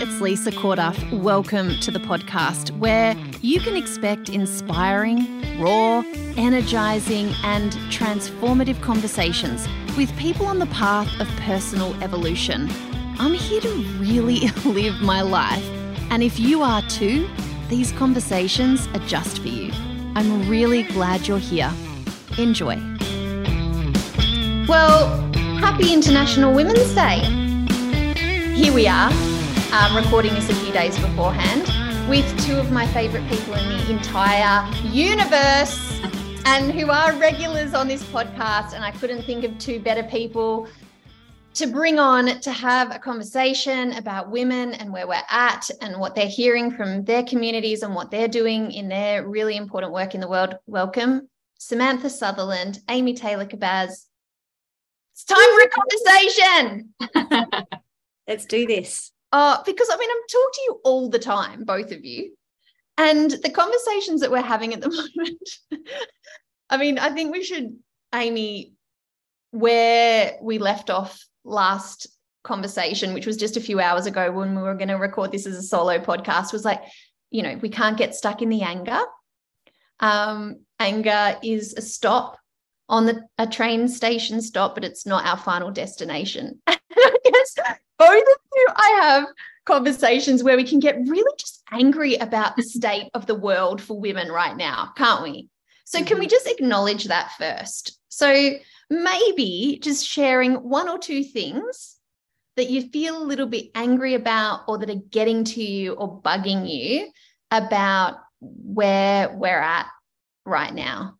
it's Lisa Corduff. Welcome to the podcast where you can expect inspiring, raw, energizing, and transformative conversations with people on the path of personal evolution. I'm here to really live my life, and if you are too, these conversations are just for you. I'm really glad you're here. Enjoy. Well, happy International Women's Day. Here we are um, recording this a few days beforehand with two of my favourite people in the entire universe and who are regulars on this podcast. And I couldn't think of two better people to bring on to have a conversation about women and where we're at and what they're hearing from their communities and what they're doing in their really important work in the world. Welcome, Samantha Sutherland, Amy Taylor Kabbaz. It's time for a conversation. Let's do this. Uh, because I mean, I'm talking to you all the time, both of you. And the conversations that we're having at the moment, I mean, I think we should, Amy, where we left off last conversation, which was just a few hours ago when we were going to record this as a solo podcast, was like, you know, we can't get stuck in the anger. Um, anger is a stop on the a train station stop, but it's not our final destination. I guess both of you, I have conversations where we can get really just angry about the state of the world for women right now, can't we? So, can we mm-hmm. just acknowledge that first? So, maybe just sharing one or two things that you feel a little bit angry about or that are getting to you or bugging you about where we're at right now,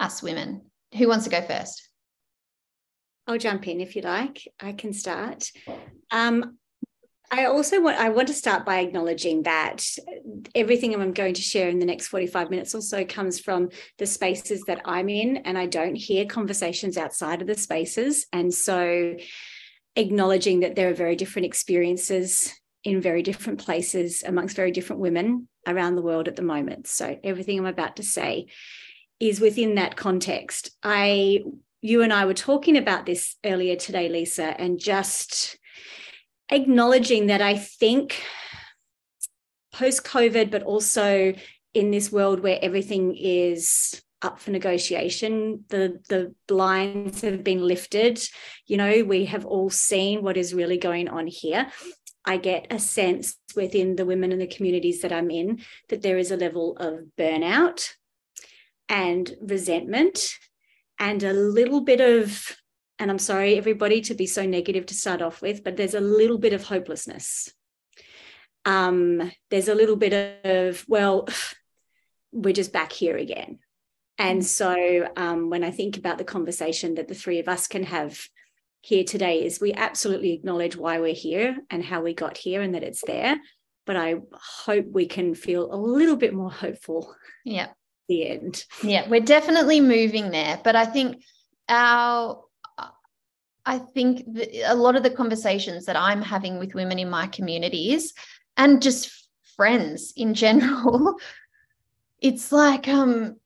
us women. Who wants to go first? I'll jump in if you like. I can start. Um, I also want I want to start by acknowledging that everything I'm going to share in the next 45 minutes also comes from the spaces that I'm in and I don't hear conversations outside of the spaces and so acknowledging that there are very different experiences in very different places amongst very different women around the world at the moment so everything I'm about to say is within that context I you and I were talking about this earlier today, Lisa, and just acknowledging that I think post COVID, but also in this world where everything is up for negotiation, the, the blinds have been lifted. You know, we have all seen what is really going on here. I get a sense within the women and the communities that I'm in that there is a level of burnout and resentment and a little bit of, and I'm sorry, everybody, to be so negative to start off with, but there's a little bit of hopelessness. Um, there's a little bit of, well, we're just back here again. And so um, when I think about the conversation that the three of us can have here today, is we absolutely acknowledge why we're here and how we got here and that it's there. But I hope we can feel a little bit more hopeful. Yeah the end. Yeah, we're definitely moving there. But I think our I think a lot of the conversations that I'm having with women in my communities and just friends in general, it's like um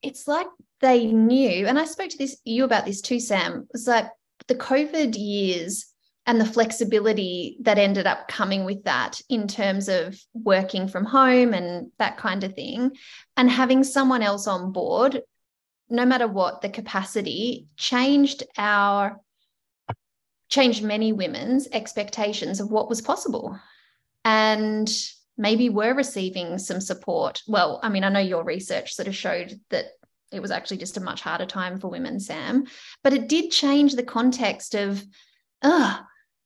it's like they knew, and I spoke to this you about this too, Sam. It was like the COVID years and the flexibility that ended up coming with that in terms of working from home and that kind of thing. And having someone else on board no matter what the capacity changed our changed many women's expectations of what was possible and maybe we're receiving some support. Well i mean i know your research sort of showed that it was actually just a much harder time for women sam but it did change the context of oh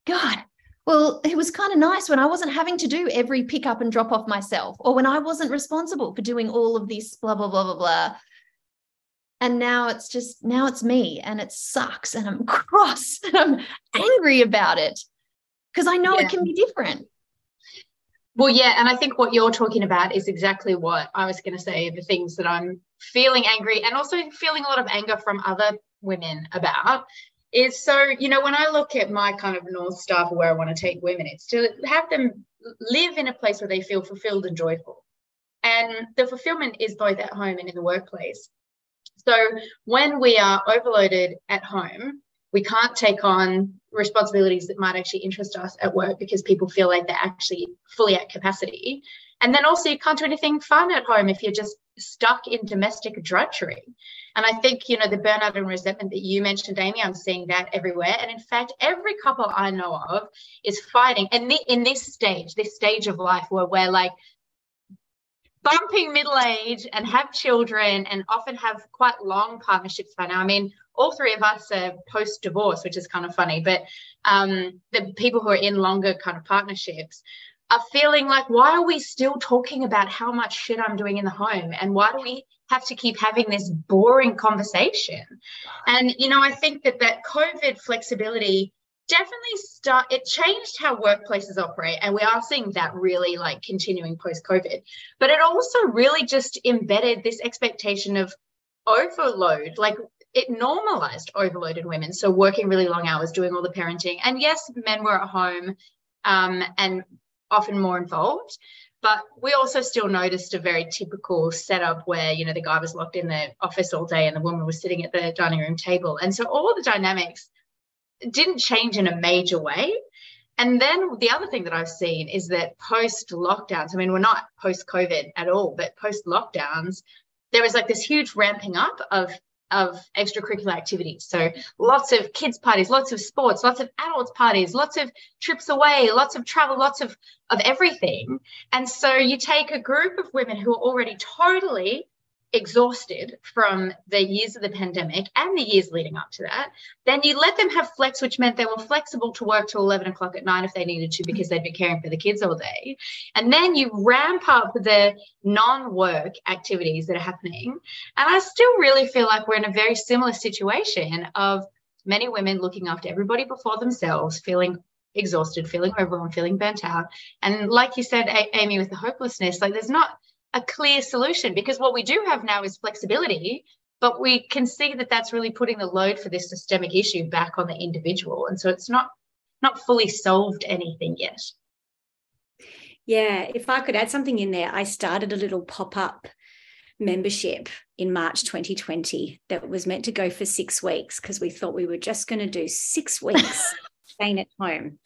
God, well, it was kind of nice when I wasn't having to do every pick up and drop off myself, or when I wasn't responsible for doing all of this, blah, blah, blah, blah, blah. And now it's just, now it's me and it sucks and I'm cross and I'm angry about it because I know yeah. it can be different. Well, yeah. And I think what you're talking about is exactly what I was going to say the things that I'm feeling angry and also feeling a lot of anger from other women about is so you know when i look at my kind of north star for where i want to take women it's to have them live in a place where they feel fulfilled and joyful and the fulfillment is both at home and in the workplace so when we are overloaded at home we can't take on responsibilities that might actually interest us at work because people feel like they're actually fully at capacity. And then also, you can't do anything fun at home if you're just stuck in domestic drudgery. And I think, you know, the burnout and resentment that you mentioned, Amy, I'm seeing that everywhere. And in fact, every couple I know of is fighting. And in this stage, this stage of life where we're like bumping middle age and have children and often have quite long partnerships by now. I mean, all three of us are post divorce, which is kind of funny, but um, the people who are in longer kind of partnerships are feeling like, why are we still talking about how much shit I'm doing in the home? And why do we have to keep having this boring conversation? And, you know, I think that that COVID flexibility definitely start it changed how workplaces operate and we are seeing that really like continuing post covid but it also really just embedded this expectation of overload like it normalized overloaded women so working really long hours doing all the parenting and yes men were at home um, and often more involved but we also still noticed a very typical setup where you know the guy was locked in the office all day and the woman was sitting at the dining room table and so all the dynamics didn't change in a major way. And then the other thing that I've seen is that post lockdowns, I mean, we're not post COVID at all, but post lockdowns, there was like this huge ramping up of of extracurricular activities. So lots of kids parties, lots of sports, lots of adults parties, lots of trips away, lots of travel, lots of of everything. Mm-hmm. And so you take a group of women who are already totally exhausted from the years of the pandemic and the years leading up to that, then you let them have flex, which meant they were flexible to work till 11 o'clock at night if they needed to because they'd be caring for the kids all day. And then you ramp up the non work activities that are happening. And I still really feel like we're in a very similar situation of many women looking after everybody before themselves, feeling exhausted, feeling overwhelmed, feeling burnt out. And like you said, Amy, with the hopelessness, like there's not a clear solution because what we do have now is flexibility but we can see that that's really putting the load for this systemic issue back on the individual. And so it's not not fully solved anything yet. Yeah if i could add something in there i started a little pop-up membership in march 2020 that was meant to go for six weeks because we thought we were just going to do six weeks staying at home.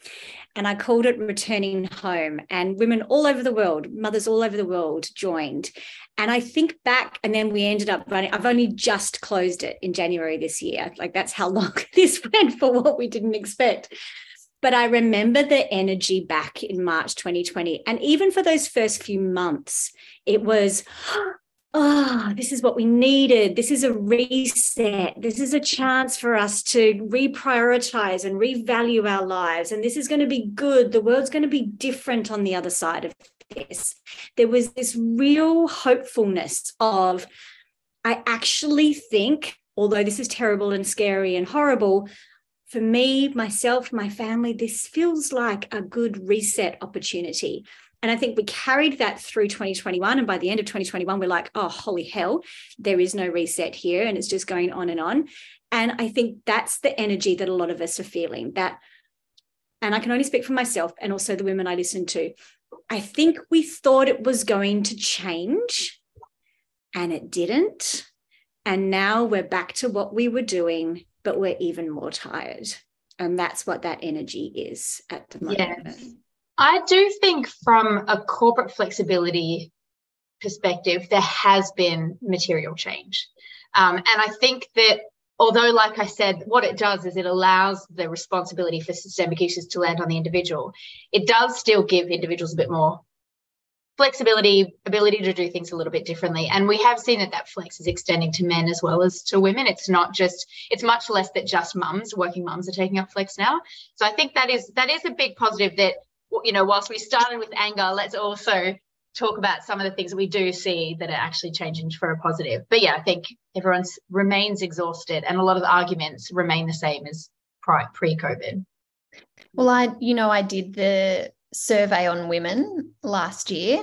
And I called it Returning Home. And women all over the world, mothers all over the world joined. And I think back, and then we ended up running, I've only just closed it in January this year. Like that's how long this went for what we didn't expect. But I remember the energy back in March 2020. And even for those first few months, it was, oh, this is what we needed. This is a reset. This is a chance for us to reprioritize and revalue our lives. And this is going to be good. The world's going to be different on the other side of this. There was this real hopefulness of, I actually think, although this is terrible and scary and horrible, for me, myself, my family, this feels like a good reset opportunity. And I think we carried that through 2021. And by the end of 2021, we're like, oh, holy hell, there is no reset here. And it's just going on and on. And I think that's the energy that a lot of us are feeling that. And I can only speak for myself and also the women I listen to. I think we thought it was going to change and it didn't. And now we're back to what we were doing, but we're even more tired. And that's what that energy is at the moment. Yes. I do think from a corporate flexibility perspective, there has been material change. Um, and I think that although, like I said, what it does is it allows the responsibility for systemic issues to land on the individual, it does still give individuals a bit more flexibility, ability to do things a little bit differently. And we have seen that that flex is extending to men as well as to women. It's not just, it's much less that just mums, working mums are taking up flex now. So I think that is that is a big positive that you know, whilst we started with anger, let's also talk about some of the things that we do see that are actually changing for a positive. But yeah, I think everyone remains exhausted and a lot of the arguments remain the same as pre COVID. Well, I, you know, I did the survey on women last year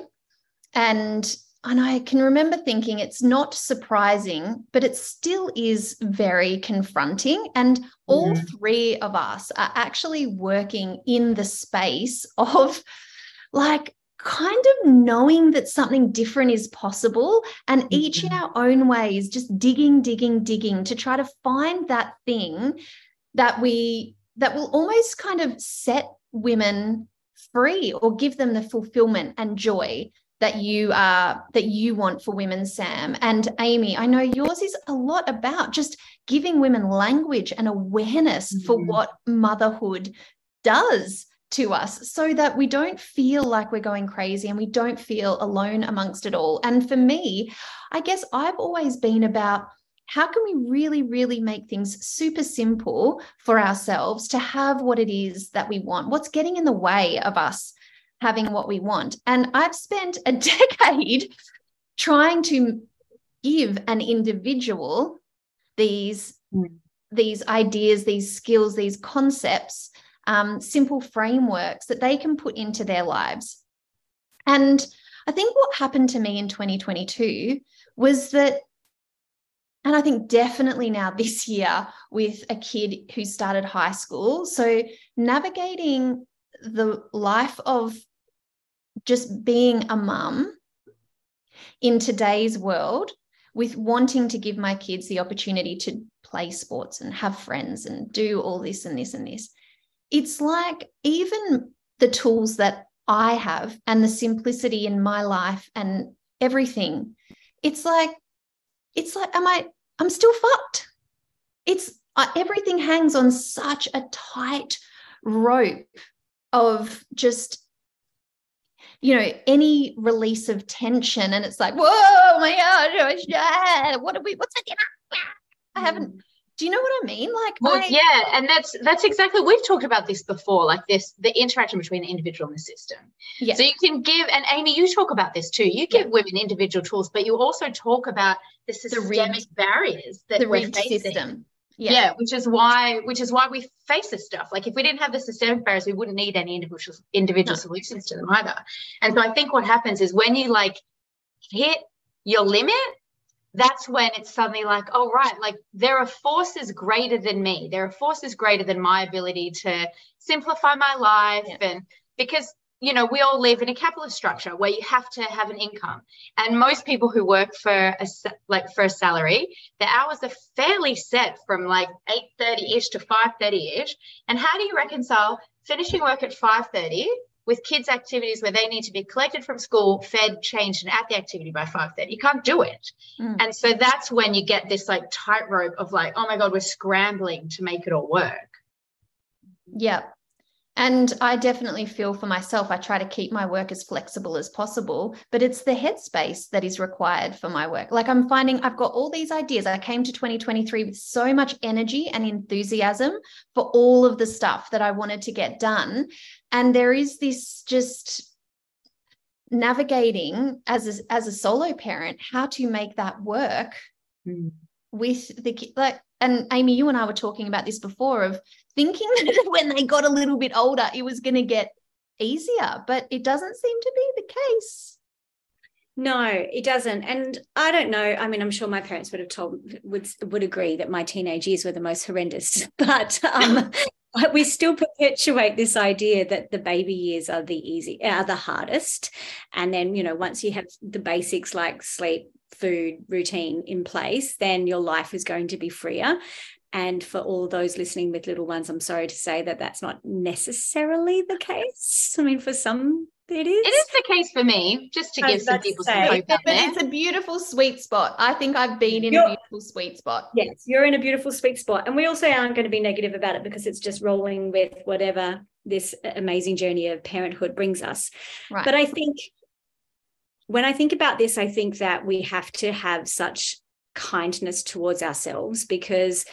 and and I can remember thinking it's not surprising, but it still is very confronting. And all mm. three of us are actually working in the space of like kind of knowing that something different is possible and mm-hmm. each in mm-hmm. our own ways just digging digging digging to try to find that thing that we that will almost kind of set women free or give them the fulfillment and joy that you are that you want for women sam and amy i know yours is a lot about just giving women language and awareness mm-hmm. for what motherhood does to us so that we don't feel like we're going crazy and we don't feel alone amongst it all and for me i guess i've always been about how can we really, really make things super simple for ourselves to have what it is that we want? What's getting in the way of us having what we want? And I've spent a decade trying to give an individual these, mm. these ideas, these skills, these concepts, um, simple frameworks that they can put into their lives. And I think what happened to me in 2022 was that and I think definitely now this year with a kid who started high school. So navigating the life of just being a mum in today's world with wanting to give my kids the opportunity to play sports and have friends and do all this and this and this. It's like even the tools that I have and the simplicity in my life and everything, it's like it's like, am I, I'm still fucked. It's uh, everything hangs on such a tight rope of just, you know, any release of tension. And it's like, whoa, my God, what are we, what's that? I haven't, mm. Do you know what I mean? Like, well, I, yeah, and that's that's exactly we've talked about this before, like this the interaction between the individual and the system. Yeah. So you can give, and Amy, you talk about this too. You give yeah. women individual tools, but you also talk about the systemic the barriers that the we're facing. System. Yeah. yeah. which is why which is why we face this stuff. Like if we didn't have the systemic barriers, we wouldn't need any individual individual no. solutions to them either. And so I think what happens is when you like hit your limit that's when it's suddenly like, oh, right, like there are forces greater than me. There are forces greater than my ability to simplify my life. Yeah. And because, you know, we all live in a capitalist structure where you have to have an income. And most people who work for a, like for a salary, the hours are fairly set from like 8.30ish to 5.30ish. And how do you reconcile finishing work at 5.30 with kids' activities where they need to be collected from school, fed, changed, and at the activity by 5:30. You can't do it. Mm. And so that's when you get this like tightrope of like, oh my God, we're scrambling to make it all work. Yeah. And I definitely feel for myself, I try to keep my work as flexible as possible, but it's the headspace that is required for my work. Like I'm finding I've got all these ideas. I came to 2023 with so much energy and enthusiasm for all of the stuff that I wanted to get done. And there is this just navigating as a, as a solo parent, how to make that work mm. with the like and Amy, you and I were talking about this before of thinking that when they got a little bit older, it was going to get easier, but it doesn't seem to be the case. No, it doesn't. And I don't know. I mean, I'm sure my parents would have told would would agree that my teenage years were the most horrendous. But um, we still perpetuate this idea that the baby years are the easy are the hardest. And then, you know, once you have the basics like sleep, food routine in place, then your life is going to be freer. And for all those listening with little ones, I'm sorry to say that that's not necessarily the case. I mean, for some, it is. It is the case for me, just to give some people some hope But it's a beautiful sweet spot. I think I've been in you're, a beautiful sweet spot. Yes, you're in a beautiful sweet spot. And we also aren't going to be negative about it because it's just rolling with whatever this amazing journey of parenthood brings us. Right. But I think when I think about this, I think that we have to have such kindness towards ourselves because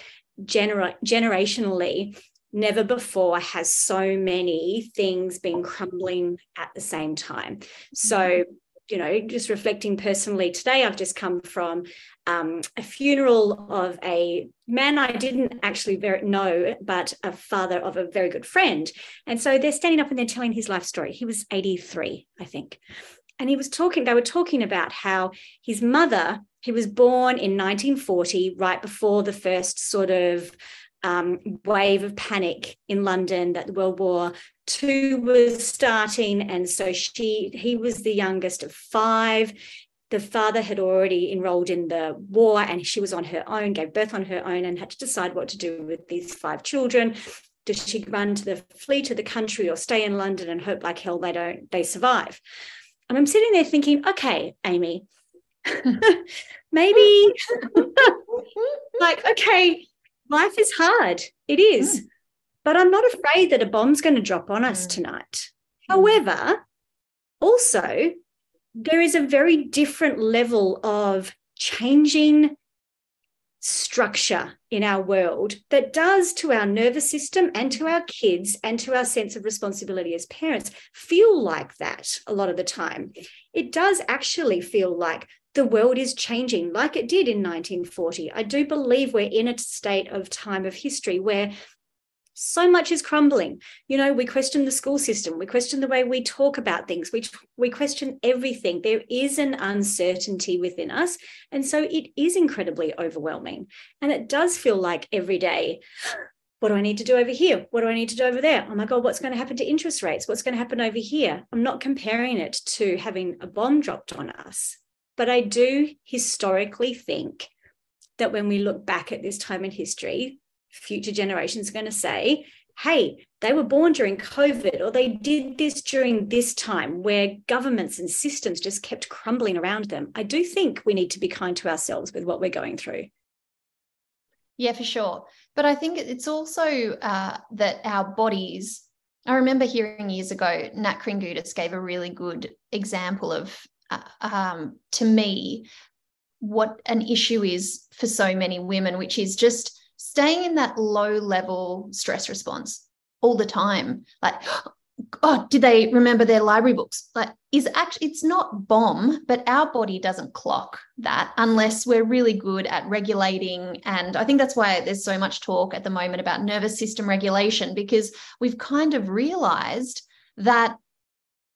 gener- generationally, never before has so many things been crumbling at the same time. So, mm-hmm. you know, just reflecting personally today, I've just come from um, a funeral of a man I didn't actually very know, but a father of a very good friend. And so they're standing up and they're telling his life story. He was 83, I think and he was talking they were talking about how his mother he was born in 1940 right before the first sort of um, wave of panic in london that world war ii was starting and so she he was the youngest of five the father had already enrolled in the war and she was on her own, gave birth on her own, and had to decide what to do with these five children. Does she run to the flee to the country or stay in London and hope like hell they don't they survive? And I'm sitting there thinking, okay, Amy, maybe like, okay, life is hard. It is. Mm. But I'm not afraid that a bomb's going to drop on us mm. tonight. Mm. However, also, there is a very different level of changing structure in our world that does to our nervous system and to our kids and to our sense of responsibility as parents feel like that a lot of the time. It does actually feel like the world is changing like it did in 1940. I do believe we're in a state of time of history where so much is crumbling you know we question the school system we question the way we talk about things we we question everything there is an uncertainty within us and so it is incredibly overwhelming and it does feel like every day what do I need to do over here? What do I need to do over there? Oh my God, what's going to happen to interest rates? What's going to happen over here? I'm not comparing it to having a bomb dropped on us. But I do historically think that when we look back at this time in history, future generations are going to say, hey, they were born during COVID or they did this during this time where governments and systems just kept crumbling around them. I do think we need to be kind to ourselves with what we're going through. Yeah, for sure. But I think it's also uh, that our bodies. I remember hearing years ago, Nat Kringoudis gave a really good example of, uh, um, to me, what an issue is for so many women, which is just staying in that low level stress response all the time like oh did they remember their library books? Like is actually it's not bomb but our body doesn't clock that unless we're really good at regulating. And i think that's why there's so much talk at the moment about nervous system regulation because we've kind of realized that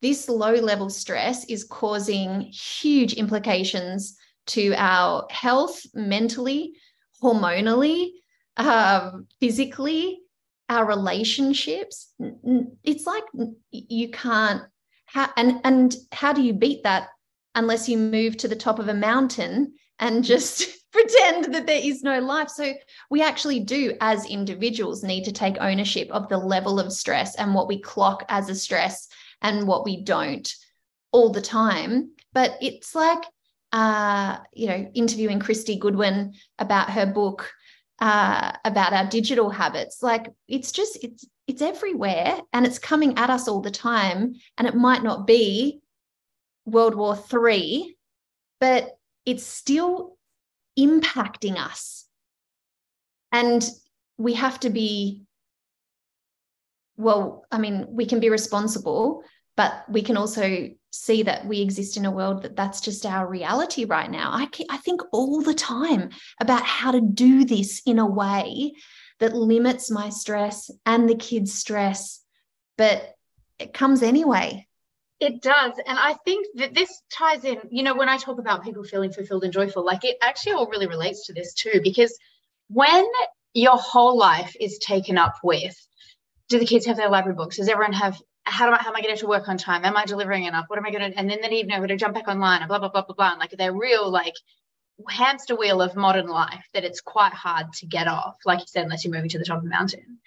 this low level stress is causing huge implications to our health mentally hormonally um, physically, our relationships. It's like you can't. Ha- and and how do you beat that unless you move to the top of a mountain and just pretend that there is no life. So we actually do, as individuals, need to take ownership of the level of stress and what we clock as a stress and what we don't all the time. But it's like, uh, you know, interviewing Kristy Goodwin about her book, uh, about our digital habits. Like it's just it's it's everywhere and it's coming at us all the time. And it might not be world war three but it's still impacting us. And we have to be well i mean we can be responsible but we can also see that we exist in a world that that's just our reality right now. I, I think all the time about how to do this in a way that limits my stress and the kids' stress, but it comes anyway. It does. And I think that this ties in, you know, when I talk about people feeling fulfilled and joyful, like it actually all really relates to this too, because when your whole life is taken up with do the kids have their library books? Does everyone have how do I, how am I getting to work on time? Am I delivering enough? What am I going to, and then the evening I'm going to jump back online and blah, blah, blah, blah, blah. And like they're real, like hamster wheel of modern life that it's quite hard to get off, like you said, unless you're moving to the top of a mountain.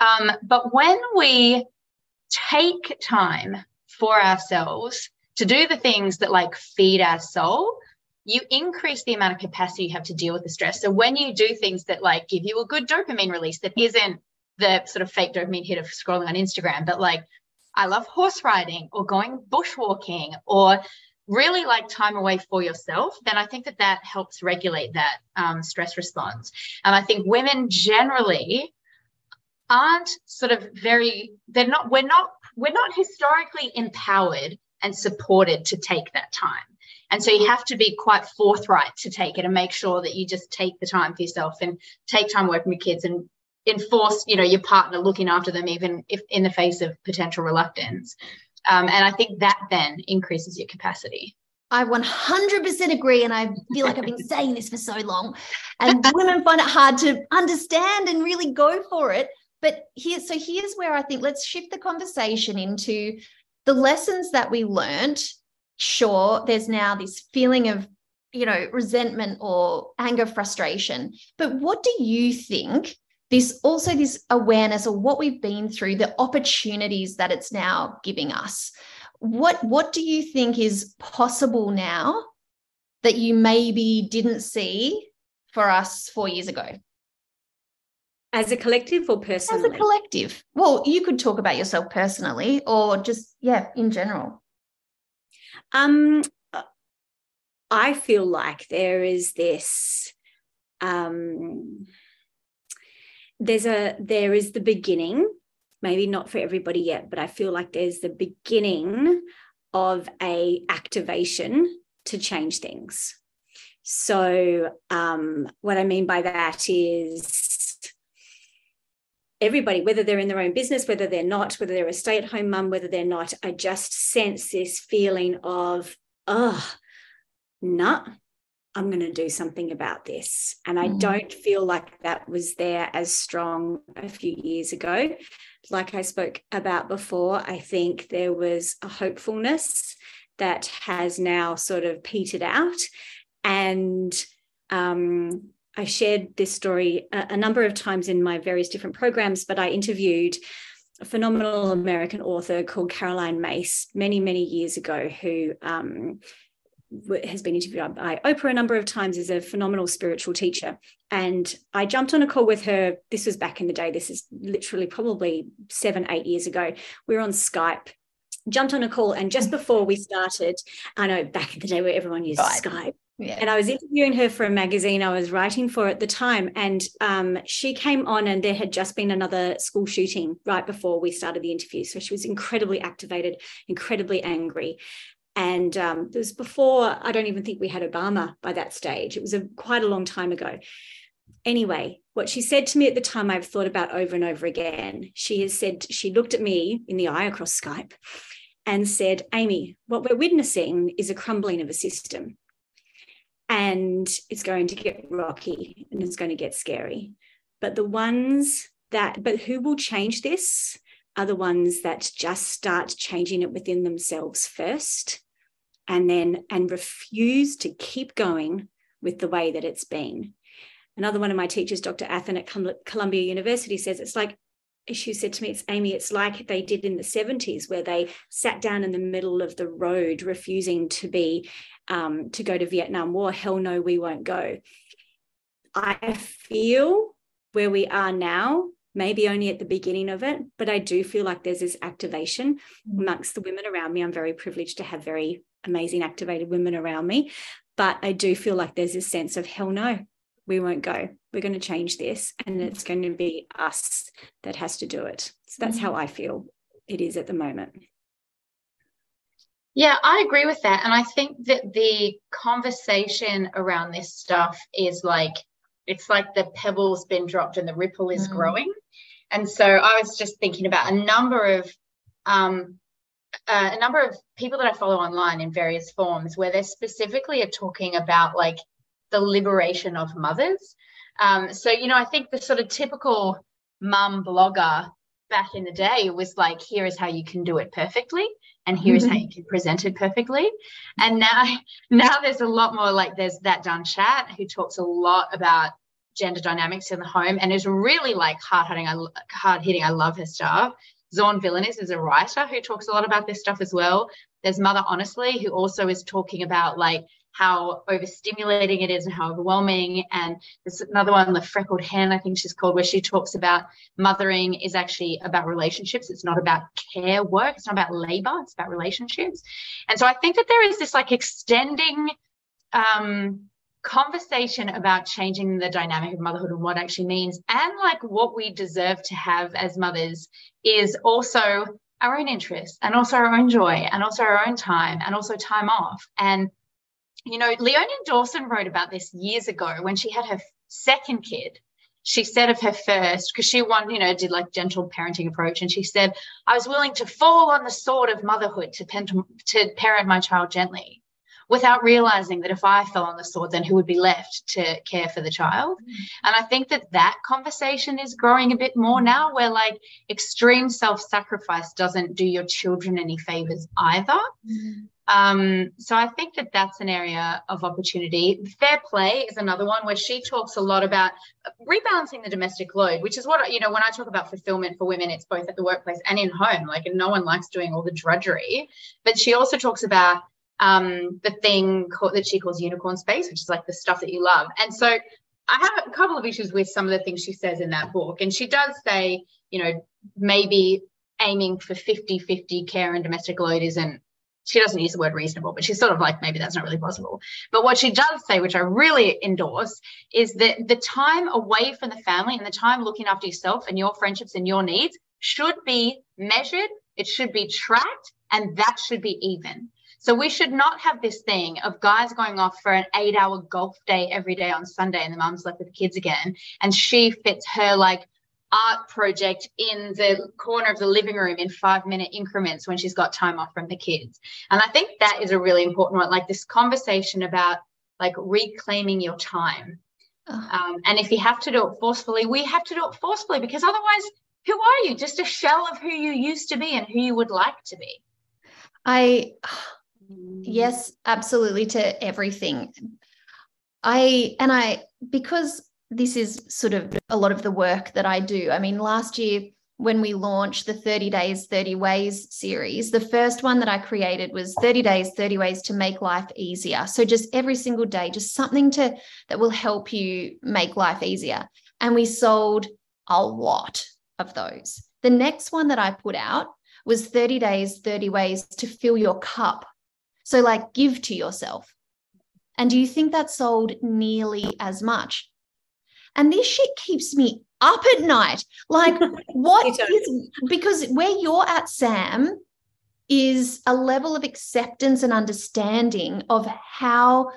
Um, but when we take time for ourselves to do the things that like feed our soul, you increase the amount of capacity you have to deal with the stress. So when you do things that like give you a good dopamine release that isn't the sort of fake dopamine hit of scrolling on Instagram, but like I love horse riding or going bushwalking or really like time away for yourself, then I think that that helps regulate that um, stress response. And I think women generally aren't sort of very, they're not, we're not, we're not historically empowered and supported to take that time. And so you have to be quite forthright to take it and make sure that you just take the time for yourself and take time working with kids and enforce you know your partner looking after them even if in the face of potential reluctance um, and i think that then increases your capacity I 100% agree. And I feel like I've been saying this for so long. And women find it hard to understand and really go for it. But here, so here's where I think let's shift the conversation into the lessons that we learned sure, there's now this feeling of, you know, resentment or anger, frustration. But what do you think? This also this awareness of what we've been through, the opportunities that it's now giving us. What what do you think is possible now that you maybe didn't see for us four years ago? As a collective or personally? As a collective. Well, you could talk about yourself personally or just, yeah, in general. Um, I feel like there is this um there's a there is the beginning maybe not for everybody yet but i feel like there's the beginning of a activation to change things. So um, what i mean by that is everybody whether they're in their own business whether they're not whether they're a stay-at-home mum whether they're not i just sense this feeling of oh nah I'm going to do something about this. And I mm. don't feel like that was there as strong a few years ago. Like I spoke about before, I think there was a hopefulness that has now sort of petered out. And um, I shared this story a, a number of times in my various different programs, but I interviewed a phenomenal American author called Caroline Myss many, many years ago, who um, has been interviewed by Oprah a number of times, is a phenomenal spiritual teacher. And I jumped on a call with her. This was back in the day. This is literally probably seven, eight years ago. We were on Skype, jumped on a call. And just before we started, I know back in the day where everyone used Skype. Skype yeah. And I was interviewing her for a magazine I was writing for at the time. And um, she came on, and there had just been another school shooting right before we started the interview. So she was incredibly activated, incredibly angry. And um, it was before, I don't even think we had Obama by that stage. It was a, quite a long time ago. Anyway, what she said to me at the time, I've thought about over and over again. She has said, she looked at me in the eye across Skype and said, Amy, what we're witnessing is a crumbling of a system. And it's going to get rocky and it's going to get scary. But the ones that, but who will change this are the ones that just start changing it within themselves first and then and refuse to keep going with the way that it's been. Another one of my teachers dr Athan at columbia university says it's like she said to me it's amy it's like they did in the 70s where they sat down in the middle of the road refusing to be um, to go to vietnam war. Hell no we won't go. I feel where we are now maybe only at the beginning of it, but I do feel like there's this activation mm. amongst the women around me. I'm very privileged to have very amazing activated women around me, but I do feel like there's this sense of hell no, we won't go. We're going to change this, and mm. it's going to be us that has to do it. So that's how I feel it is at the moment. Yeah, I agree with that. And I think that the conversation around this stuff is like, it's like the pebble's been dropped and the ripple is mm. growing. And so I was just thinking about a number of um, uh, a number of people that I follow online in various forms where they specifically are talking about like the liberation of mothers. Um, so you know, I think the sort of typical mum blogger back in the day was like, here is how you can do it perfectly, and here is mm-hmm. how you can present it perfectly. And now, now there's a lot more like there's that done chat who talks a lot about gender dynamics in the home and is really like hard hitting. I hard hitting. I love her stuff. Zorn Villanis is a writer who talks a lot about this stuff as well. There's Mother Honestly, who also is talking about like how overstimulating it is and how overwhelming. And there's another one, the freckled hen, I think she's called, where she talks about mothering is actually about relationships. It's not about care work. It's not about labor. It's about relationships. And so I think that there is this like extending um, conversation about changing the dynamic of motherhood and what actually means and like what we deserve to have as mothers is also our own interests and also our own joy and also our own time and also time off. And you know leonie dawson wrote about this years ago when she had her second kid. She said of her first because she won you know did like gentle parenting approach and she said i was willing to fall on the sword of motherhood to, pen, to parent my child gently without realizing that if I fell on the sword, then who would be left to care for the child? Mm-hmm. And I think that that conversation is growing a bit more now, where like extreme self sacrifice doesn't do your children any favors either. Mm-hmm. Um, so I think that that's an area of opportunity. Fair play is another one where she talks a lot about rebalancing the domestic load, which is what, you know, when I talk about fulfillment for women, it's both at the workplace and in home. Like, and no one likes doing all the drudgery. But she also talks about um, the thing called, that she calls unicorn space, which is like the stuff that you love. And so I have a couple of issues with some of the things she says in that book. And she does say, you know, maybe aiming for 50 50 care and domestic load isn't she doesn't use the word reasonable, but she's sort of like, maybe that's not really possible. But what she does say, which I really endorse, is that the time away from the family and the time looking after yourself and your friendships and your needs should be measured, it should be tracked, and that should be even. So we should not have this thing of guys going off for an eight hour golf day every day on Sunday and the mum's left with the kids again. And she fits her like art project in the corner of the living room in five minute increments when she's got time off from the kids. And I think that is a really important one, like this conversation about like reclaiming your time. Um, and if you have to do it forcefully, we have to do it forcefully because otherwise, who are you? Just a shell of who you used to be and who you would like to be. I, yes, absolutely to everything. I, and I, because this is sort of a lot of the work that I do. I mean, last year when we launched the 30 Days, 30 Ways series, the first one that I created was 30 Days, 30 Ways to Make Life Easier. So just every single day, just something to that will help you make life easier. And we sold a lot of those. The next one that I put out was 30 Days, 30 Ways to Fill Your Cup. So, like, give to yourself. And do you think that sold nearly as much? And this shit keeps me up at night. Like, what is because where you're at, Sam, is a level of acceptance and understanding of how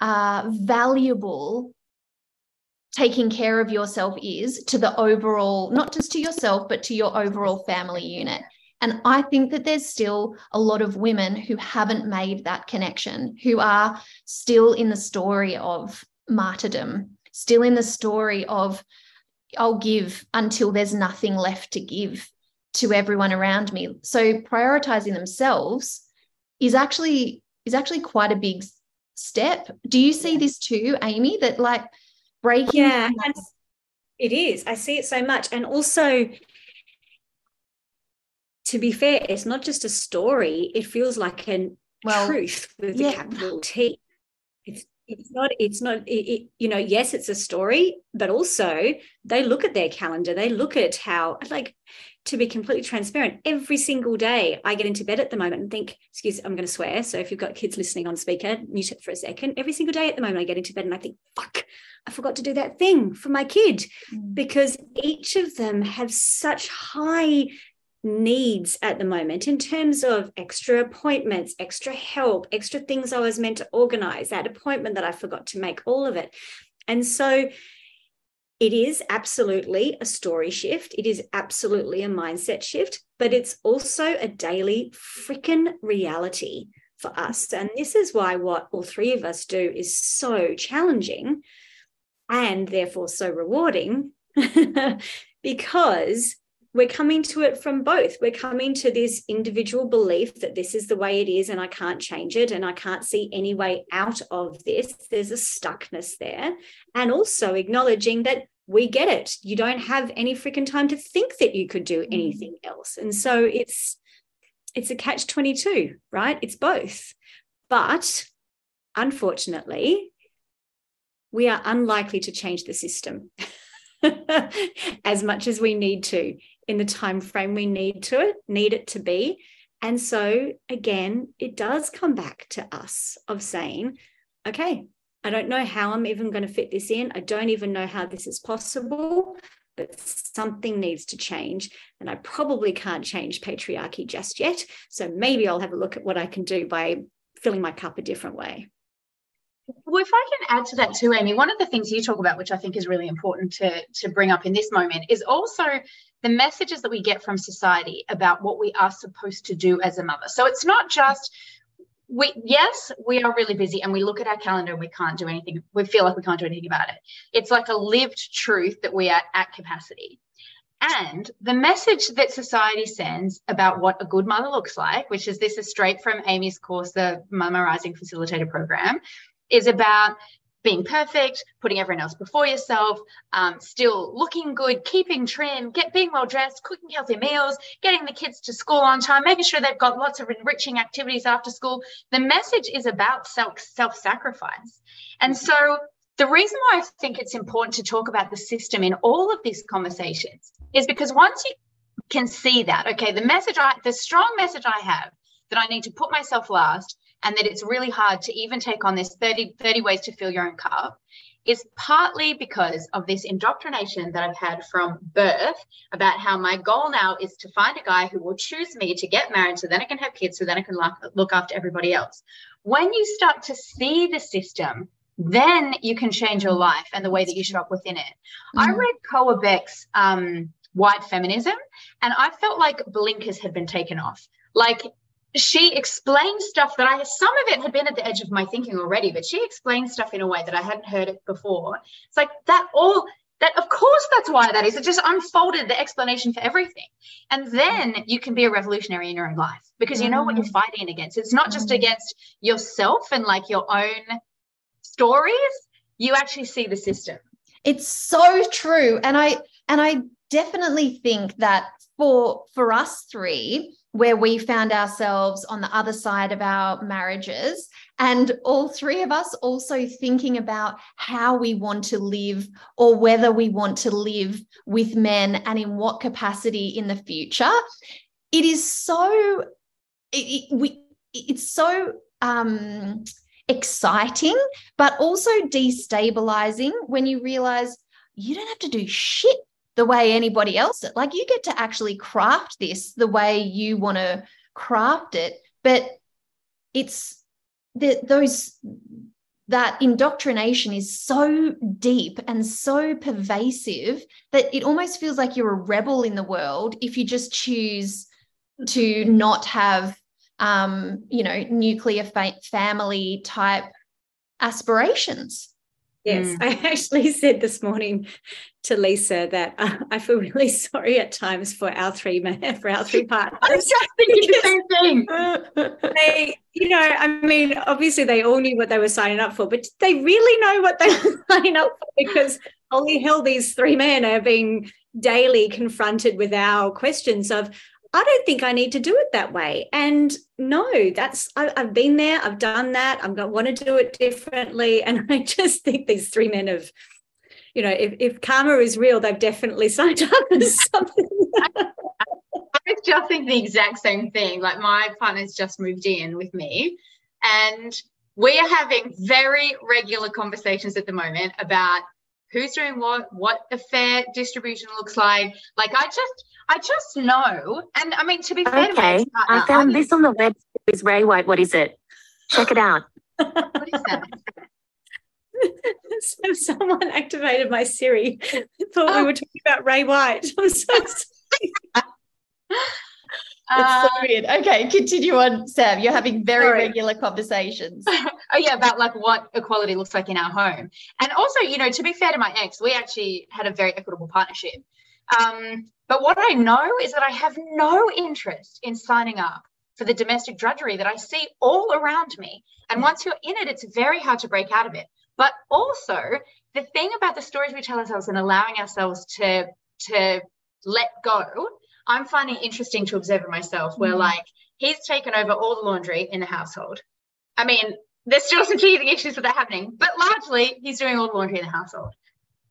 uh, valuable taking care of yourself is to the overall, not just to yourself, but to your overall family unit. And I think that there's still a lot of women who haven't made that connection, who are still in the story of martyrdom still in the story of I'll give until there's nothing left to give to everyone around me. So prioritizing themselves is actually is actually quite a big step. Do you see this too, Amy? That like breaking Yeah, it is. I see it so much. And also to be fair, it's not just a story, it feels like a well, truth with yeah. a capital T. It's it's not it's not it, it, you know yes it's a story but also they look at their calendar they look at how like to be completely transparent every single day i get into bed at the moment and think excuse i'm going to swear so if you've got kids listening on speaker mute it for a second every single day at the moment i get into bed and i think fuck i forgot to do that thing for my kid mm. because each of them have such high needs at the moment in terms of extra appointments, extra help, extra things I was meant to organize, that appointment that I forgot to make, all of it. And so it is absolutely a story shift. It is absolutely a mindset shift, but it's also a daily freaking reality for us. And this is why what all three of us do is so challenging and therefore so rewarding because we're coming to it from both. We're coming to this individual belief that this is the way it is and I can't change it and I can't see any way out of this. There's a stuckness there. And also acknowledging that we get it. You don't have any freaking time to think that you could do mm. anything else. And so it's it's a catch 22, right? It's both. But unfortunately, we are unlikely to change the system. as much as we need to in the time frame we need to need it to be. And so again it does come back to us of saying okay i don't know how i'm even going to fit this in. I don't even know how this is possible but something needs to change. And i probably can't change patriarchy just yet. So maybe i'll have a look at what i can do by filling my cup a different way. Well, if I can add to that too, Amy, one of the things you talk about, which I think is really important to, to bring up in this moment, is also the messages that we get from society about what we are supposed to do as a mother. So it's not just we yes we are really busy and we look at our calendar and we can't do anything we feel like we can't do anything about it it's like a lived truth that we are at capacity and the message that society sends about what a good mother looks like which is this is straight from amy's course the mama rising facilitator program is about being perfect, putting everyone else before yourself, um, still looking good, keeping trim, get being well dressed, cooking healthy meals, getting the kids to school on time, making sure they've got lots of enriching activities after school. The message is about self self sacrifice, and so the reason why I think it's important to talk about the system in all of these conversations is because once you can see that, okay, the message I, the strong message I have that I need to put myself last and that it's really hard to even take on this 30, 30 ways to fill your own cup is partly because of this indoctrination that I've had from birth about how my goal now is to find a guy who will choose me to get married so then I can have kids, so then I can look after everybody else. When you start to see the system, then you can change your life and the way that you show up within it. Mm. I read Koa Beck's um, White Feminism, and I felt like blinkers had been taken off. Like she explained stuff that I some of it had been at the edge of my thinking already, but she explained stuff in a way that I hadn't heard it before. It's like that all that of course that's why that is. It just unfolded the explanation for everything. And then you can be a revolutionary in your own life because you know what you're mm. fighting against. It's not just mm. against yourself and like your own stories. You actually see the system. It's so true. And I and I definitely think that for for us three, where we found ourselves on the other side of our marriages. And all three of us also thinking about how we want to live or whether we want to live with men and in what capacity in the future. It is so, it, it, we, it's so um, exciting, but also destabilizing when you realize you don't have to do shit the way anybody else. Like you get to actually craft this the way you want to craft it, but it's the, those that indoctrination is so deep and so pervasive that it almost feels like you're a rebel in the world if you just choose to not have um, you know nuclear fa- family type aspirations Yes, mm. I actually said this morning to Lisa that uh, I feel really sorry at times for our three men, for our three partners. I was just thinking the same thing. they, you know, I mean, obviously they all knew what they were signing up for, but they really know what they were signing up for? Because holy hell, these three men are being daily confronted with our questions of, I don't think I need to do it that way. And no, that's I, have been there, I've done that. I'm going to want to do it differently. And I just think these three men have, you know, if, if karma is real, they've definitely signed up as something. I just think the exact same thing. Like my partner's just moved in with me, and we are having very regular conversations at the moment about who's doing what, what the fair distribution looks like. Like I just I just know, and I mean to be fair, okay, I found this on the web series Ray White. What is it? Check it out. what is that? so someone activated my Siri. Thought oh. we were talking about Ray White. I'm so sorry. It's so weird. Okay, continue on, Sam. You're having very Sorry. regular conversations. oh yeah, about like what equality looks like in our home, and also, you know, to be fair to my ex, we actually had a very equitable partnership. Um, but what I know is that I have no interest in signing up for the domestic drudgery that I see all around me. And once you're in it, it's very hard to break out of it. But also, the thing about the stories we tell ourselves and allowing ourselves to to let go, I'm finding interesting to observe in myself. Where mm-hmm. like he's taken over all the laundry in the household. I mean, there's still some teething issues with that happening, but largely he's doing all the laundry in the household.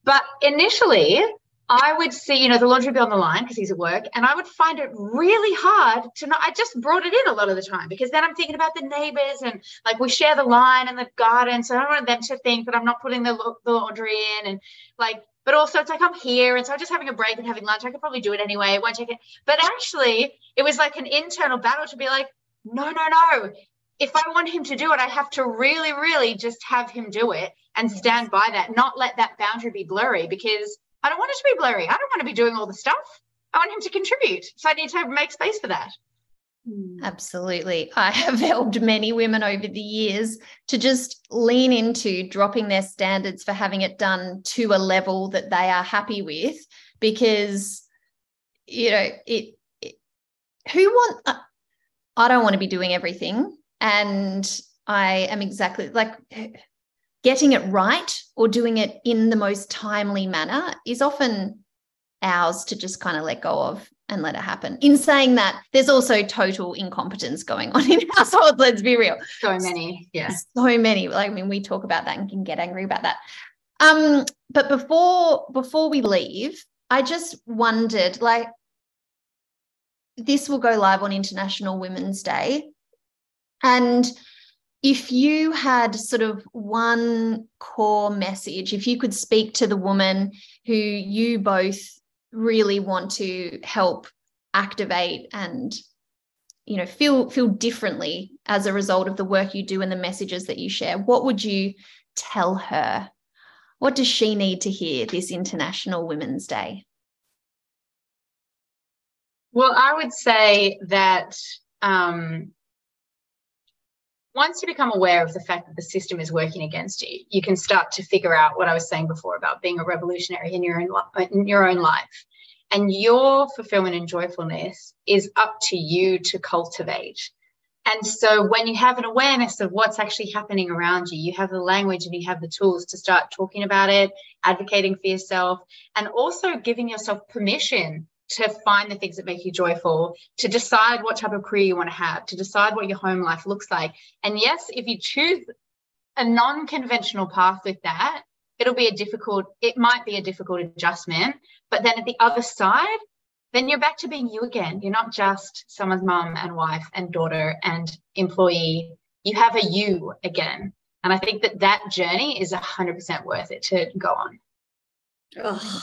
But initially, I would see, you know, the laundry be on the line because he's at work, and I would find it really hard to not. I just brought it in a lot of the time because then I'm thinking about the neighbors and like we share the line and the garden, so I don't want them to think that I'm not putting the, the laundry in, and like, but also it's like I'm here, and so I'm just having a break and having lunch. I could probably do it anyway. It won't take it. But actually, it was like an internal battle to be like, no, no, no. If I want him to do it, I have to really, really just have him do it and stand by that, not let that boundary be blurry because I don't want it to be blurry. I don't want to be doing all the stuff. I want him to contribute. So I need to make space for that. Mm. Absolutely. I have helped many women over the years to just lean into dropping their standards for having it done to a level that they are happy with because, you know, it, it who want, uh, I don't want to be doing everything. And I am exactly like getting it right or doing it in the most timely manner is often ours to just kind of let go of and let it happen. In saying that, there's also total incompetence going on in households. Let's be real. So many, yeah. So many. Like, I mean, we talk about that and can get angry about that. Um, but before before we leave, I just wondered, like, this will go live on International Women's Day, and if you had sort of one core message, if you could speak to the woman who you both really want to help activate and you know feel feel differently as a result of the work you do and the messages that you share what would you tell her? What does she need to hear this international women's day? Well i would say that um, once you become aware of the fact that the system is working against you, you can start to figure out what I was saying before about being a revolutionary in your own, in your own life. And your fulfillment and joyfulness is up to you to cultivate. And so when you have an awareness of what's actually happening around you, you have the language and you have the tools to start talking about it, advocating for yourself, and also giving yourself permission to find the things that make you joyful, to decide what type of career you want to have, to decide what your home life looks like. And yes, if you choose a non conventional path with that, it'll be a difficult, it might be a difficult adjustment. But then at the other side, then you're back to being you again. You're not just someone's mum and wife and daughter and employee. You have a you again. And I think that that journey is 100% worth it to go on. Oh,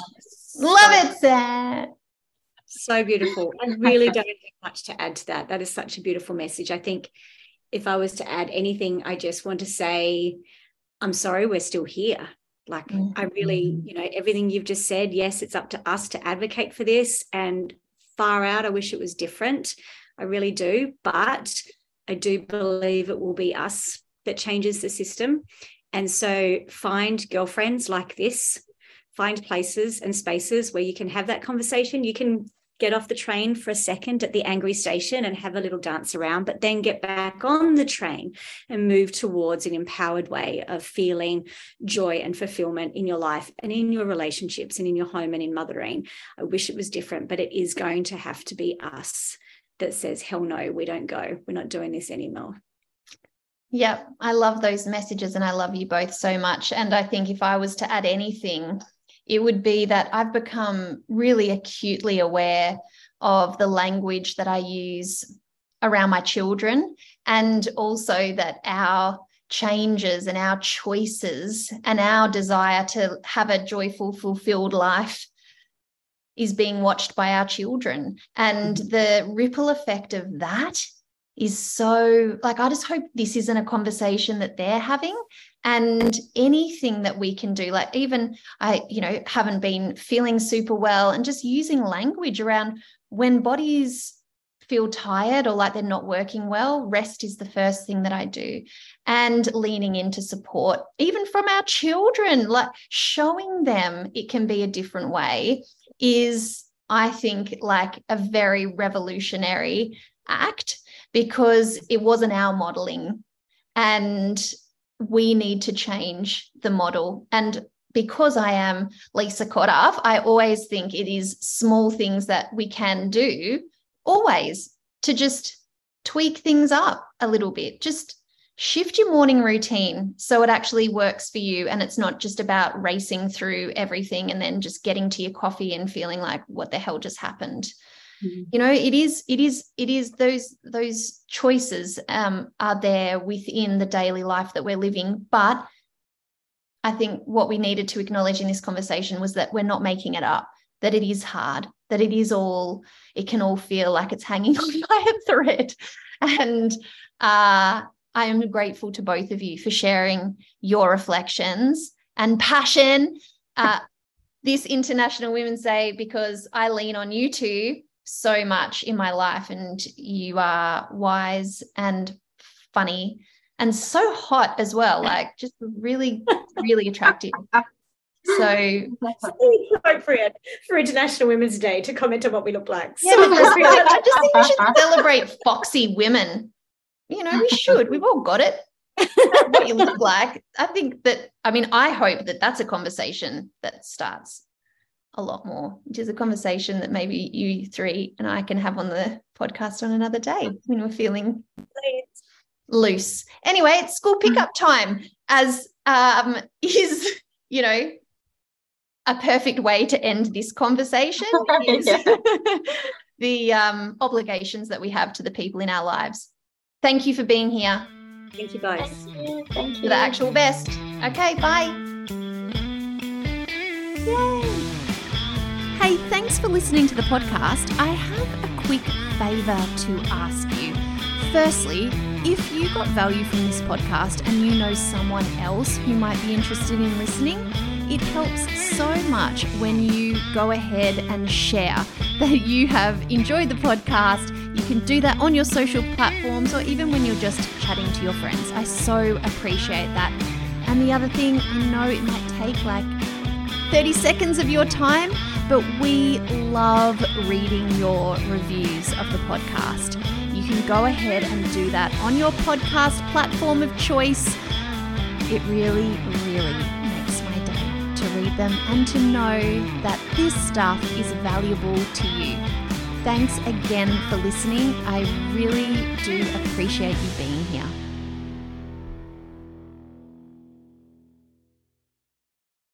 Love it, Sam. So beautiful. I really don't have much to add to that. That is such a beautiful message. I think if I was to add anything, I just want to say, I'm sorry, we're still here. Like, mm-hmm. I really, you know, everything you've just said, yes, it's up to us to advocate for this. And far out, I wish it was different. I really do. But I do believe it will be us that changes the system. And so find girlfriends like this, find places and spaces where you can have that conversation. You can get off the train for a second at the angry station and have a little dance around, but then get back on the train and move towards an empowered way of feeling joy and fulfillment in your life and in your relationships and in your home and in mothering. I wish it was different, but it is going to have to be us that says, hell no, we don't go. We're not doing this anymore. Yeah, I love those messages and I love you both so much. And I think if I was to add anything it would be that I've become really acutely aware of the language that I use around my children, and also that our changes and our choices and our desire to have a joyful, fulfilled life is being watched by our children. And mm-hmm. the ripple effect of that is so like, I just hope this isn't a conversation that they're having and anything that we can do like even i you know haven't been feeling super well and just using language around when bodies feel tired or like they're not working well rest is the first thing that i do. And leaning into support even from our children like showing them it can be a different way is i think like a very revolutionary act because it wasn't our modeling. And we need to change the model. And because I am Lisa Corduff, I always think it is small things that we can do, always to just tweak things up a little bit. Just shift your morning routine so it actually works for you and it's not just about racing through everything and then just getting to your coffee and feeling like what the hell just happened mm-hmm. you know it is it is it is those those choices um, are there within the daily life that we're living. But i think what we needed to acknowledge in this conversation was that we're not making it up that it is hard that it is all it can all feel like it's hanging on by a thread. And uh, i am grateful to both of you for sharing your reflections and passion. Uh, this international women's day because i lean on you two so much in my life, and you are wise and funny and so hot as well. Like just really, really attractive. So appropriate for International Women's Day to comment on what we look like. Yeah, So appropriate. I just think we should celebrate foxy women. You know, we should. We've all got it. what you look like. I think that, I mean, I hope that that's a conversation that starts a lot more, which is a conversation that maybe you three and I can have on the podcast on another day when we're feeling loose. Anyway, it's school pickup time, as um, is, you know, a perfect way to end this conversation is the um, obligations that we have to the people in our lives. Thank you for being here. Thank you guys. Thank You're the actual best. Okay, bye. Hey, thanks for listening to the podcast. I have a quick favour to ask you. Firstly, if you got value from this podcast and you know someone else who might be interested in listening, it helps so much when you go ahead and share that you have enjoyed the podcast. You can do that on your social platforms or even when you're just chatting to your friends. I so appreciate that. And the other thing, I know it might take like 30 seconds of your time, but we love reading your reviews of the podcast. You can go ahead and do that on your podcast platform of choice. It really, really makes my day to read them and to know that this stuff is valuable to you. Thanks again for listening. I really do appreciate you being here.